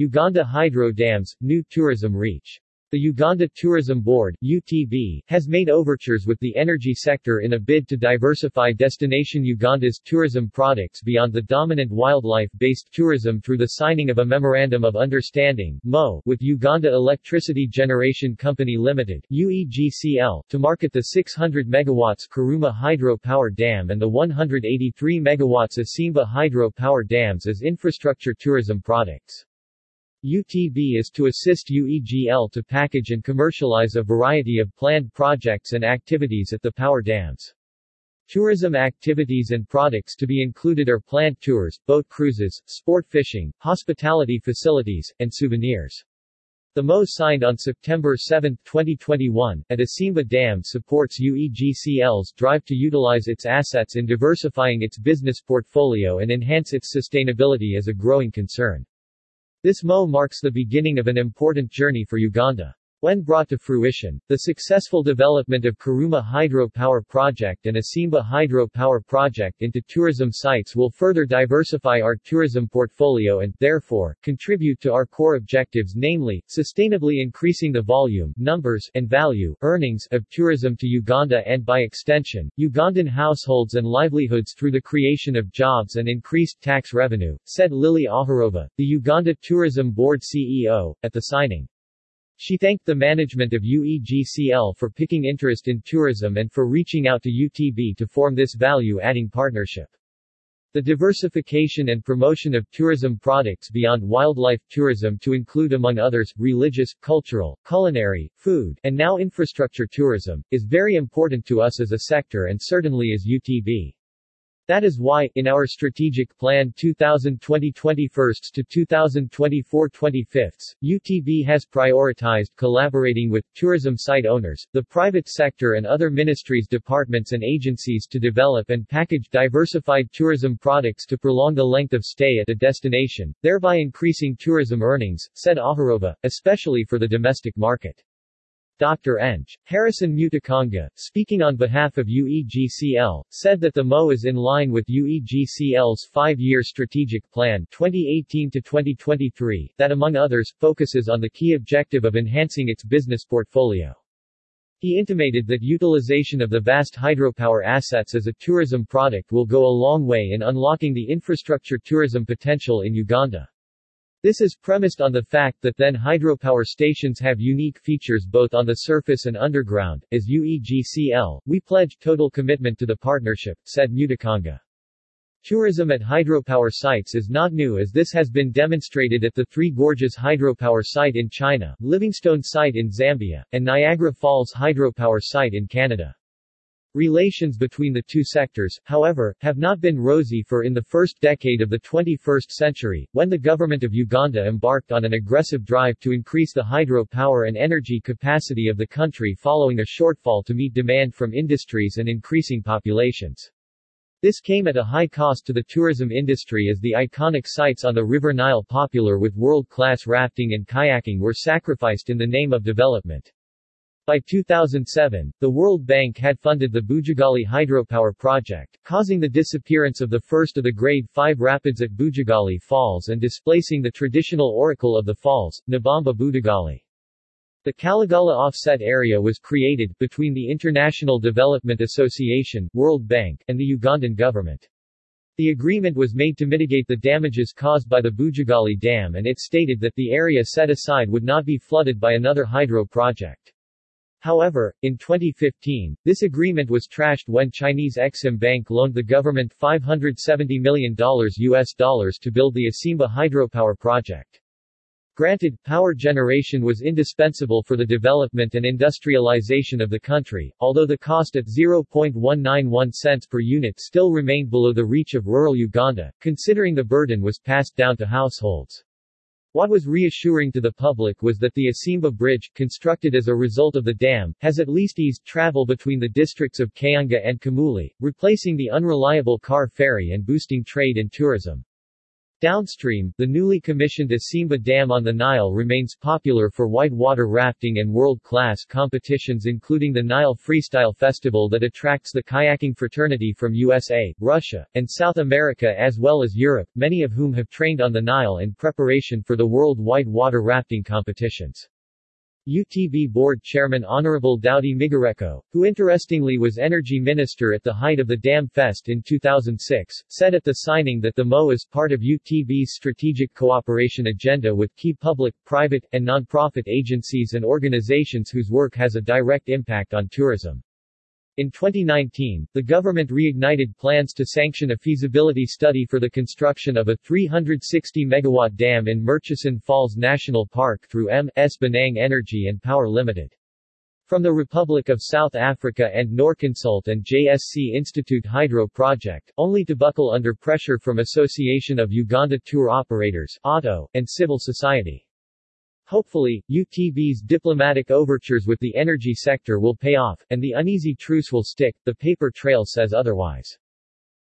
Uganda Hydro Dams, new tourism reach. The Uganda Tourism Board UTB, has made overtures with the energy sector in a bid to diversify destination Uganda's tourism products beyond the dominant wildlife-based tourism through the signing of a Memorandum of Understanding MO, with Uganda Electricity Generation Company Limited UEGCL, to market the 600 MW Karuma Hydro Power Dam and the 183 MW Isimba Hydro Power Dams as infrastructure tourism products. UTB is to assist UEGL to package and commercialize a variety of planned projects and activities at the power dams. Tourism activities and products to be included are plant tours, boat cruises, sport fishing, hospitality facilities, and souvenirs. The MO signed on September 7, 2021, at Isimba Dam supports UEGCL's drive to utilize its assets in diversifying its business portfolio and enhance its sustainability as a growing concern. This MO marks the beginning of an important journey for Uganda. When brought to fruition, the successful development of Karuma Hydropower Project and Isimba Hydropower Project into tourism sites will further diversify our tourism portfolio and, therefore, contribute to our core objectives namely, sustainably increasing the volume, numbers, and value, earnings, of tourism to Uganda and by extension, Ugandan households and livelihoods through the creation of jobs and increased tax revenue, said Lily Ajarova, the Uganda Tourism Board CEO, at the signing. She thanked the management of UEGCL for picking interest in tourism and for reaching out to UTB to form this value-adding partnership. The diversification and promotion of tourism products beyond wildlife tourism to include among others, religious, cultural, culinary, food, and now infrastructure tourism, is very important to us as a sector and certainly as UTB. That is why, in our Strategic Plan 2020-21 to 2024-25, UTB has prioritized collaborating with tourism site owners, the private sector and other ministries departments and agencies to develop and package diversified tourism products to prolong the length of stay at a destination, thereby increasing tourism earnings, said Ajarova, especially for the domestic market. Dr. Eng. Harrison Mutikanga, speaking on behalf of UEGCL, said that the MO is in line with UEGCL's five-year strategic plan 2018-2023, that among others, focuses on the key objective of enhancing its business portfolio. He intimated that utilization of the vast hydropower assets as a tourism product will go a long way in unlocking the infrastructure tourism potential in Uganda. This is premised on the fact that then hydropower stations have unique features both on the surface and underground. As UEGCL, we pledge total commitment to the partnership, said Mutikanga. Tourism at hydropower sites is not new as this has been demonstrated at the Three Gorges hydropower site in China, Livingstone site in Zambia, and Niagara Falls hydropower site in Canada. Relations between the two sectors, however, have not been rosy for in the first decade of the 21st century, when the government of Uganda embarked on an aggressive drive to increase the hydro power and energy capacity of the country following a shortfall to meet demand from industries and increasing populations. This came at a high cost to the tourism industry as the iconic sites on the River Nile popular with world-class rafting and kayaking were sacrificed in the name of development. By 2007, the World Bank had funded the Bujagali hydropower project, causing the disappearance of the first of the Grade 5 rapids at Bujagali Falls and displacing the traditional oracle of the falls, Nabamba Bujagali. The Kalagala Offset Area was created, between the International Development Association World Bank, and the Ugandan government. The agreement was made to mitigate the damages caused by the Bujagali Dam and it stated that the area set aside would not be flooded by another hydro project. However, in 2015, this agreement was trashed when Chinese Exim Bank loaned the government $570 million US dollars to build the Isimba hydropower project. Granted, power generation was indispensable for the development and industrialization of the country, although the cost at 0.191 cents per unit still remained below the reach of rural Uganda, considering the burden was passed down to households. What was reassuring to the public was that the Isimba Bridge, constructed as a result of the dam, has at least eased travel between the districts of Kayunga and Kamuli, replacing the unreliable car ferry and boosting trade and tourism. Downstream, the newly commissioned Isimba Dam on the Nile remains popular for whitewater rafting and world-class competitions including the Nile Freestyle Festival that attracts the kayaking fraternity from USA, Russia, and South America as well as Europe, many of whom have trained on the Nile in preparation for the World Whitewater Rafting competitions. UTB Board Chairman Honorable Daudi Migereko, who interestingly was Energy Minister at the height of the Dam Fest in 2006, said at the signing that the MO is part of UTB's strategic cooperation agenda with key public, private, and non-profit agencies and organizations whose work has a direct impact on tourism. In 2019, the government reignited plans to sanction a feasibility study for the construction of a 360-megawatt dam in Murchison Falls National Park through M.S. Bonang Energy and Power Limited. From the Republic of South Africa and Norconsult and JSC Institute Hydro Project, only to buckle under pressure from Association of Uganda Tour Operators AUTO, and civil society. Hopefully, UTB's diplomatic overtures with the energy sector will pay off, and the uneasy truce will stick, the paper trail says otherwise.